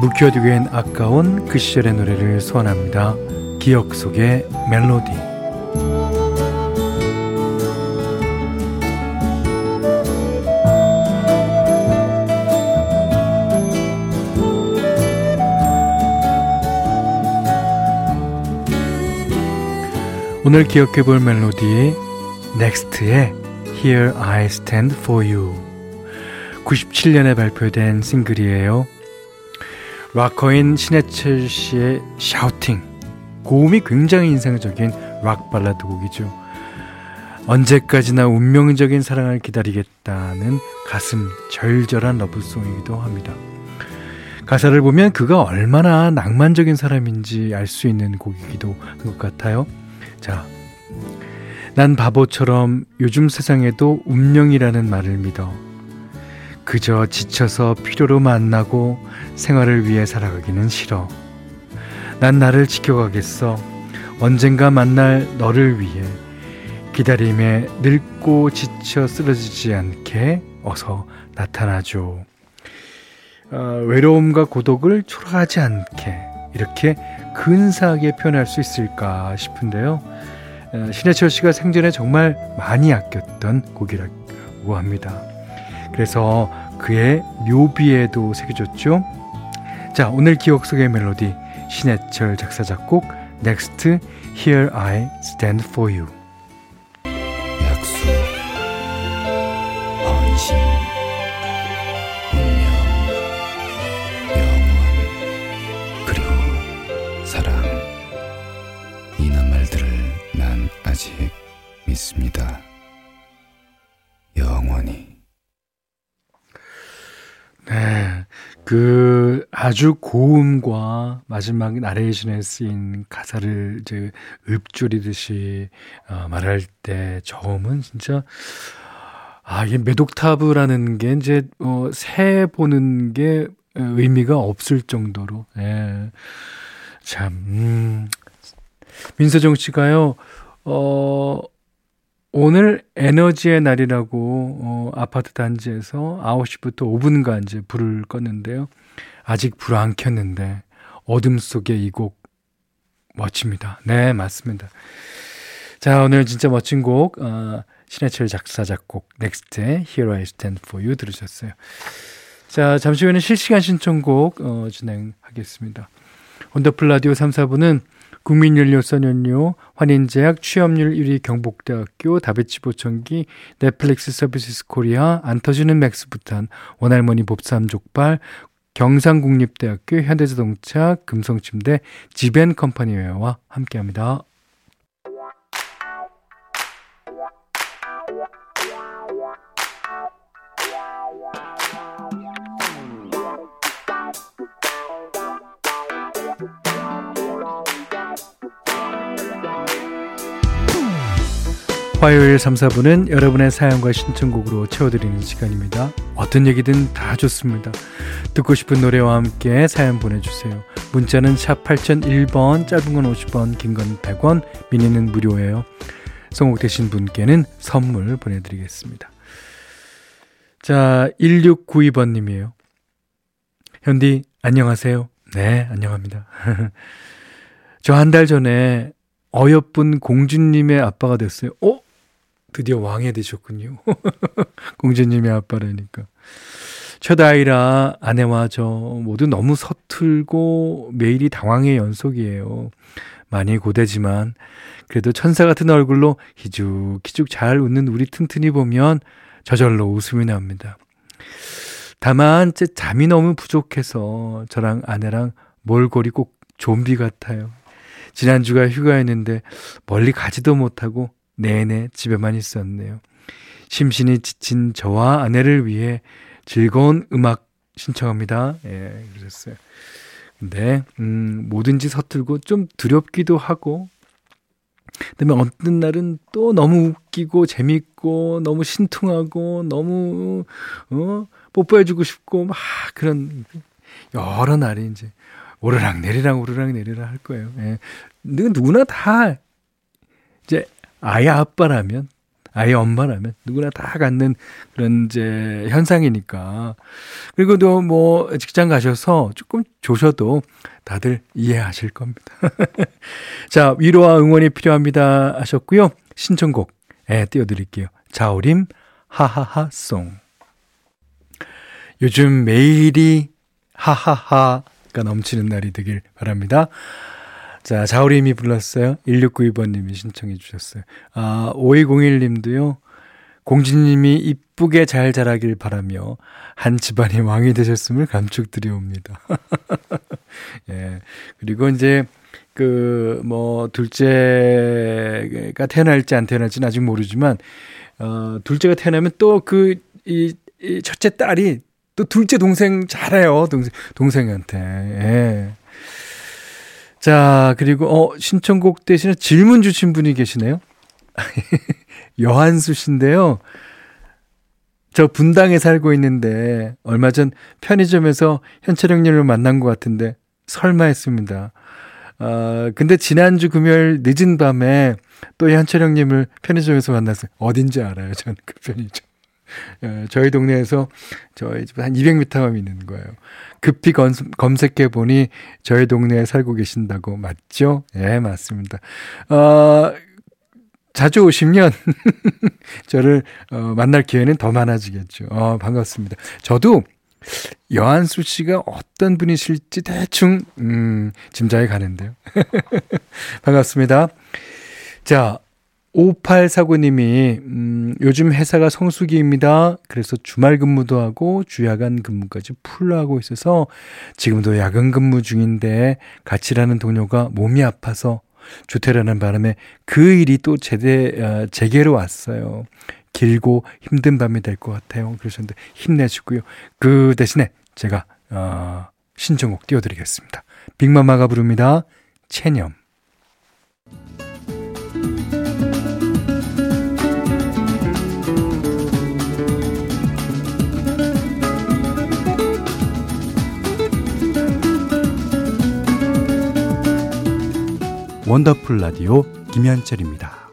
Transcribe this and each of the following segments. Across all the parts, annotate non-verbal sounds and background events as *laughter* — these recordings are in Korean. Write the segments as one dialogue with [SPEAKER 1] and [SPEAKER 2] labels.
[SPEAKER 1] 묵혀두기엔 아까운 그 시절의 노래를 소환합니다. 기억 속의 멜로디. 오늘 기억해 볼 멜로디 넥스트의 Here I Stand For You 97년에 발표된 싱글이에요. 락커인 신해철 씨의 shouting 고음이 굉장히 인상적인 락 발라드 곡이죠. 언제까지나 운명적인 사랑을 기다리겠다는 가슴 절절한 love song이기도 합니다. 가사를 보면 그가 얼마나 낭만적인 사람인지 알 수 있는 곡이기도 한 것 같아요. 자, 난 바보처럼 요즘 세상에도 운명이라는 말을 믿어. 그저 지쳐서 필요로 만나고 생활을 위해 살아가기는 싫어. 난 나를 지켜가겠어. 언젠가 만날 너를 위해 기다림에 늙고 지쳐 쓰러지지 않게 어서 나타나줘. 어, 외로움과 고독을 초라하지 않게 이렇게 근사하게 표현할 수 있을까 싶은데요. 어, 신해철 씨가 생전에 정말 많이 아꼈던 곡이라고 합니다. 그래서 그의 묘비에도 새겨졌죠. 자, 오늘 기억 속의 멜로디 신해철 작사 작곡 Next Here I Stand For You
[SPEAKER 2] 약속 헌신 그
[SPEAKER 1] 아주 고음과 마지막 나레이션에 쓰인 가사를 이제 읊조리듯이 어, 말할 때 저음은 진짜 아, 이게 몇 옥타브라는 게 이제 어, 세 보는 게 의미가 없을 정도로 예. 참 음. 민서정 씨가요. 어 오늘 에너지의 날이라고 어, 아파트 단지에서 9시부터 5분간 이제 불을 껐는데요. 아직 불 안 켰는데 어둠 속에 이 곡 멋집니다. 네, 맞습니다. 자, 오늘 진짜 멋진 곡 어, 신해철 작사 작곡 넥스트의 Here I Stand For You 들으셨어요. 자, 잠시 후에는 실시간 신청곡 어, 진행하겠습니다. 원더풀 라디오 3, 4부는 국민연료 썬연료, 환인제약, 취업률 1위 경북대학교, 다비치보청기, 넷플릭스 서비스 코리아, 안 터지는 맥스부탄, 원할머니 봅삼 족발, 경상국립대학교, 현대자동차, 금성침대, 지벤컴퍼니웨어와 함께합니다. 화요일 3, 4분은 여러분의 사연과 신청곡으로 채워드리는 시간입니다. 어떤 얘기든 다 좋습니다. 듣고 싶은 노래와 함께 사연 보내주세요. 문자는 샵 8001번, 짧은 건 50원, 긴 건 100원, 미니는 무료예요. 성공되신 분께는 선물 보내드리겠습니다. 자, 1692번님이에요. 현디, 안녕하세요. 네, 안녕합니다. *laughs* 저 한 달 전에 어여쁜 공주님의 아빠가 됐어요. 어? 드디어 왕이 되셨군요. *laughs* 공주님의 아빠라니까. 첫 아이라 아내와 저 모두 너무 서툴고 매일이 당황의 연속이에요. 많이 고되지만 그래도 천사 같은 얼굴로 희죽희죽 잘 웃는 우리 튼튼이 보면 저절로 웃음이 납니다. 다만 제 잠이 너무 부족해서 저랑 아내랑 몰골이 꼭 좀비 같아요. 지난주가 휴가였는데 멀리 가지도 못하고 내내 집에만 있었네요. 심신이 지친 저와 아내를 위해 즐거운 음악 신청합니다. 예, 그러셨어요. 네, 음, 뭐든지 서툴고 좀 두렵기도 하고, 그다음에 어떤 날은 또 너무 웃기고 재밌고 너무 신통하고 너무 어 뽀뽀해주고 싶고 막 그런 여러 날이 이제 오르락 내리락 오르락 내리락 할 거예요. 예. 누구나 다 이제 아이 아빠라면 아이 엄마라면 누구나 다 갖는 그런 이제 현상이니까. 그리고 또 뭐 직장 가셔서 조금 조셔도 다들 이해하실 겁니다. *laughs* 자, 위로와 응원이 필요합니다 하셨고요. 신청곡 예, 띄워드릴게요. 자우림 하하하송. 요즘 매일이 하하하가 넘치는 날이 되길 바랍니다. 자, 자우림이 불렀어요. 1692번님이 신청해 주셨어요. 아, 5201님도요. 공주님이 이쁘게 잘 자라길 바라며 한 집안의 왕이 되셨음을 감축드리옵니다. *laughs* 예. 그리고 이제 그 뭐 둘째가 태어날지 안 태어날지는 아직 모르지만 어 둘째가 태어나면 또 그 이 이 첫째 딸이 또 둘째 동생 잘해요. 동생 동생한테. 예. 자, 그리고 어 신청곡 대신에 질문 주신 분이 계시네요. *laughs* 여한수 씨인데요. 저 분당에 살고 있는데 얼마 전 편의점에서 현철형님을 만난 것 같은데 설마 했습니다. 어, 근데 지난주 금요일 늦은 밤에 또 현철형님을 편의점에서 만났어요. 어딘지 알아요. 저는 그 편의점. 어, 저희 동네에서 저희 집 한 200m만 있는 거예요. 급히 검, 검색해 보니 저희 동네에 살고 계신다고 맞죠? 예, 네, 맞습니다. 어, 자주 오시면 *laughs* 저를 어, 만날 기회는 더 많아지겠죠. 어, 반갑습니다. 저도 여한수 씨가 어떤 분이실지 대충 음, 짐작이 가는데요. *laughs* 반갑습니다. 자, 5849님이 음, 요즘 회사가 성수기입니다. 그래서 주말 근무도 하고 주야간 근무까지 풀로 하고 있어서 지금도 야근 근무 중인데 같이 일하는 동료가 몸이 아파서 조퇴라는 바람에 그 일이 또 제대 어, 제게로 왔어요. 길고 힘든 밤이 될 것 같아요. 그러셨는데 힘내시고요. 그 대신에 제가 어, 신청곡 띄워드리겠습니다. 빅마마가 부릅니다. 체념. 원더풀 라디오 김현철입니다.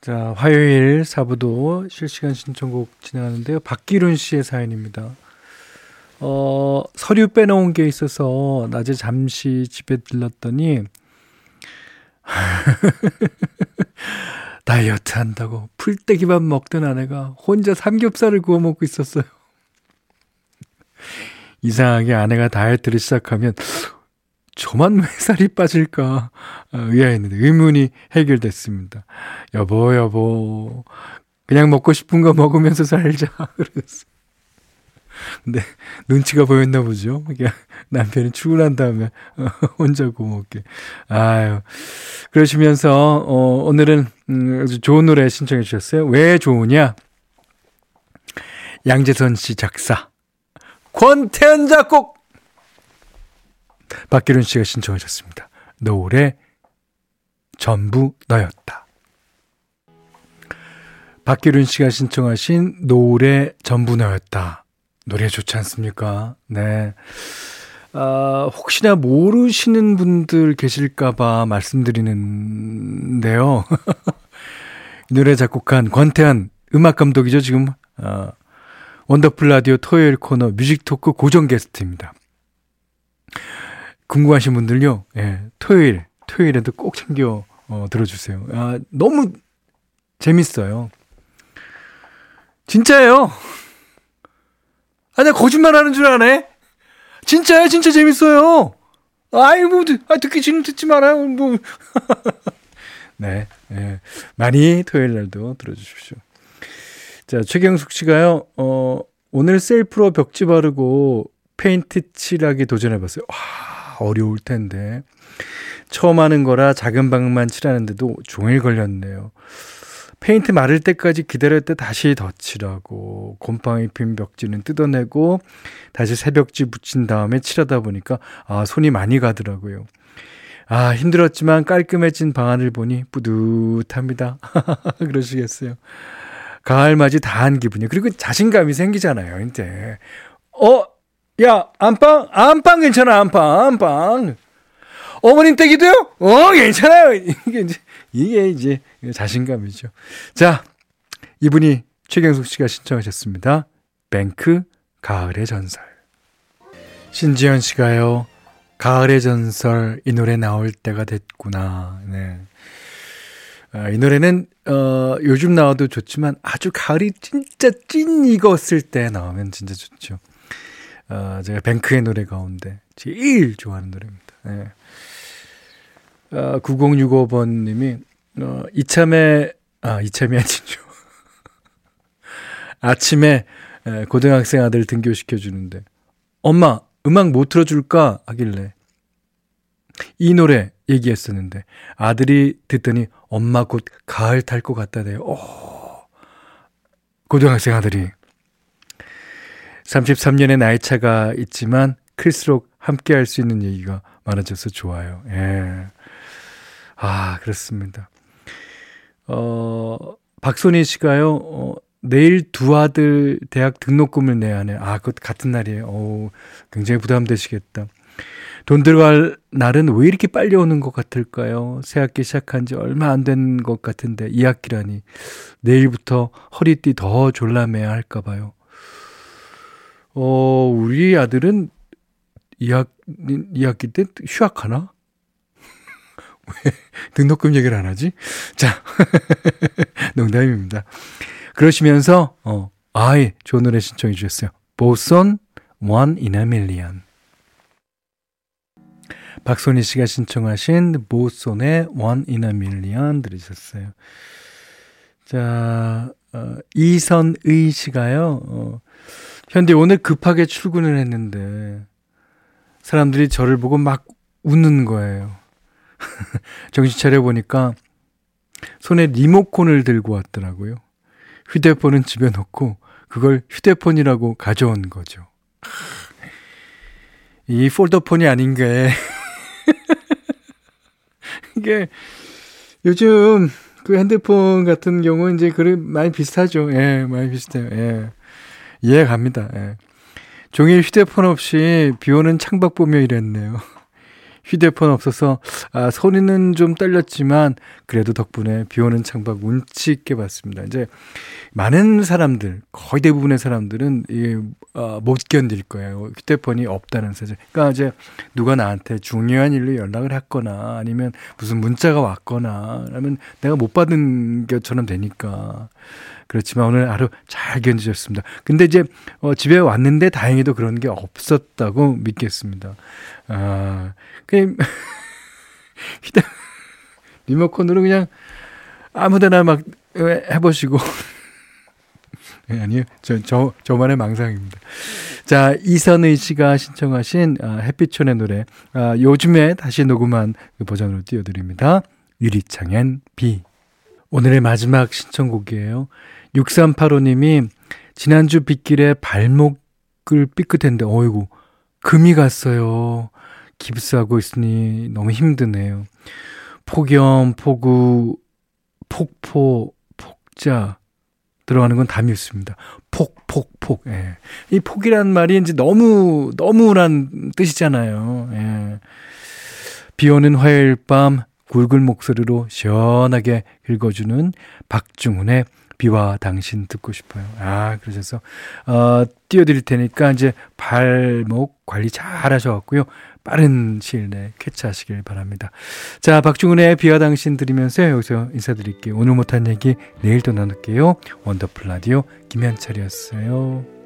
[SPEAKER 1] 자, 화요일 4부도 실시간 신청곡 진행하는데요. 박기룬 씨의 사연입니다. 어, 서류 빼놓은 게 있어서 낮에 잠시 집에 들렀더니 *laughs* 다이어트 한다고 풀떼기밥 먹던 아내가 혼자 삼겹살을 구워 먹고 있었어요. *laughs* 이상하게 아내가 다이어트를 시작하면 저만 왜 살이 빠질까 어, 의아했는데 의문이 해결됐습니다. 여보 여보 그냥 먹고 싶은 거 먹으면서 살자 *laughs* 그랬어. 근데 눈치가 보였나 보죠. 남편이 출근한 다음에 어, *laughs* 혼자 고먹게. 아유. 그러시면서 어 오늘은 음, 좋은 노래 신청해 주셨어요. 왜 좋으냐? 양재선 씨 작사. 권태현 작곡 박기룬 씨가 신청하셨습니다. 노래 전부 너였다. 박기룬 씨가 신청하신 노래 전부 너였다. 노래 좋지 않습니까? 네. 아, 혹시나 모르시는 분들 계실까봐 말씀드리는데요. *laughs* 이 노래 작곡한 권태한 음악 감독이죠, 지금. 어, 원더풀 라디오 토요일 코너 뮤직 토크 고정 게스트입니다. 궁금하신 분들요, 예, 토요일, 토요일에도 꼭 챙겨 어, 들어주세요. 아, 너무 재밌어요. 진짜예요. 아, 내가 거짓말 하는 줄 아네? 진짜요? 진짜 재밌어요. 아이, 뭐, 아, 듣기 싫으면 듣지 말아요. 뭐. *laughs* 네, 네. 많이 토요일 날도 들어주십시오. 자, 최경숙 씨가요, 어, 오늘 셀프로 벽지 바르고 페인트 칠하기 도전해봤어요. 와, 어려울 텐데. 처음 하는 거라 작은 방만 칠하는데도 종일 걸렸네요. 페인트 마를 때까지 기다렸다 다시 덧칠하고 곰팡이 핀 벽지는 뜯어내고 다시 새 벽지 붙인 다음에 칠하다 보니까 아 손이 많이 가더라고요. 아 힘들었지만 깔끔해진 방안을 보니 뿌듯합니다. *laughs* 그러시겠어요. 가을 맞이 다 한 기분이에요. 그리고 자신감이 생기잖아요. 이제 어, 야 안방 안방 괜찮아 안방 안방. 어머님 댁이도요? 어 괜찮아요. 이게 이제 이게 이제 자신감이죠. 자, 이분이 최경숙 씨가 신청하셨습니다. 뱅크 가을의 전설. 신지현 씨가요. 가을의 전설 이 노래 나올 때가 됐구나. 네. 아, 이 노래는 어, 요즘 나와도 좋지만 아주 가을이 진짜 찐 익었을 때 나오면 진짜 좋죠. 어, 제가 뱅크의 노래 가운데 제일 좋아하는 노래입니다. 네. 어, 9065번 님이 어, 이참에, 아, 이참이 아니죠. *laughs* 아침에 에, 고등학생 아들 등교시켜주는데, 엄마, 음악 못 틀어줄까? 하길래, 이 노래 얘기했었는데, 아들이 듣더니, 엄마 곧 가을 탈 것 같다네요. 오, 고등학생 아들이. 33년의 나이 차가 있지만, 클수록 함께 할 수 있는 얘기가 많아져서 좋아요. 예. 아, 그렇습니다. 어, 박선희 씨가요, 어, 내일 두 아들 대학 등록금을 내야 하네. 아, 그것 같은 날이에요. 어 굉장히 부담되시겠다. 돈 들어갈 날은 왜 이렇게 빨리 오는 것 같을까요? 새 학기 시작한 지 얼마 안 된 것 같은데, 2학기라니. 내일부터 허리띠 더 졸라매야 할까 봐요. 어, 우리 아들은 2학, 2학기 때 휴학하나? *laughs* 왜 등록금 얘기를 안 하지? 자, *laughs* 농담입니다. 그러시면서, 어, 아예 좋은 노래 신청해 주셨어요. 보선 One in a Million. 박소니 씨가 신청하신 보손의 One in a Million 들으셨어요. 자, 어, 이선의 씨가요, 어, 현대 오늘 급하게 출근을 했는데, 사람들이 저를 보고 막 웃는 거예요. *laughs* 정신 차려 보니까 손에 리모콘을 들고 왔더라고요. 휴대폰은 집에 놓고 그걸 휴대폰이라고 가져온 거죠. 이 폴더폰이 아닌 게 *laughs* 이게 요즘 그 핸드폰 같은 경우는 이제 그래 많이 비슷하죠. 예, 많이 비슷해요. 예. 이해 갑니다. 예. 종일 휴대폰 없이 비 오는 창밖 보며 일했네요. *laughs* 휴대폰 없어서 아, 소리는 좀 떨렸지만 그래도 덕분에 비 오는 창밖 운치 있게 봤습니다. 이제 많은 사람들 거의 대부분의 사람들은 이, 어, 못 견딜 거예요. 휴대폰이 없다는 사실. 그러니까 이제 누가 나한테 중요한 일로 연락을 했거나 아니면 무슨 문자가 왔거나 그러면 내가 못 받은 것처럼 되니까 그렇지만 오늘 하루 잘 견디셨습니다. 근데 이제 어, 집에 왔는데 다행히도 그런 게 없었다고 믿겠습니다. 아, 그냥 *laughs* 휴대 리모컨으로 그냥 아무데나 막 해보시고. *laughs* 네, 아니요. 저, 저, 저만의 망상입니다. 자, 이선의 씨가 신청하신 아, 햇빛촌의 노래. 아, 요즘에 다시 녹음한 그 버전으로 띄워드립니다. 유리창엔 비. 오늘의 마지막 신청곡이에요. 6385님이 지난주 빗길에 발목을 삐끗했는데, 어이구, 금이 갔어요. 깁스하고 있으니 너무 힘드네요. 폭염, 폭우, 폭포, 폭자 들어가는 건 담이 없습니다. 폭, 폭, 폭. 예. 이 폭이란 말이 이제 너무, 너무란 뜻이잖아요. 예. 비 오는 화요일 밤 굵은 목소리로 시원하게 읽어주는 박중훈의 비와 당신 듣고 싶어요. 아, 그러셔서, 어, 띄워드릴 테니까 이제 발목 관리 잘 하셔갖고요. 빠른 시일 내에 캐치하시길 바랍니다. 자, 박중훈의 비와 당신 들으면서 여기서 인사드릴게요. 오늘 못한 얘기 내일 또 나눌게요. 원더풀 라디오 김현철이었어요.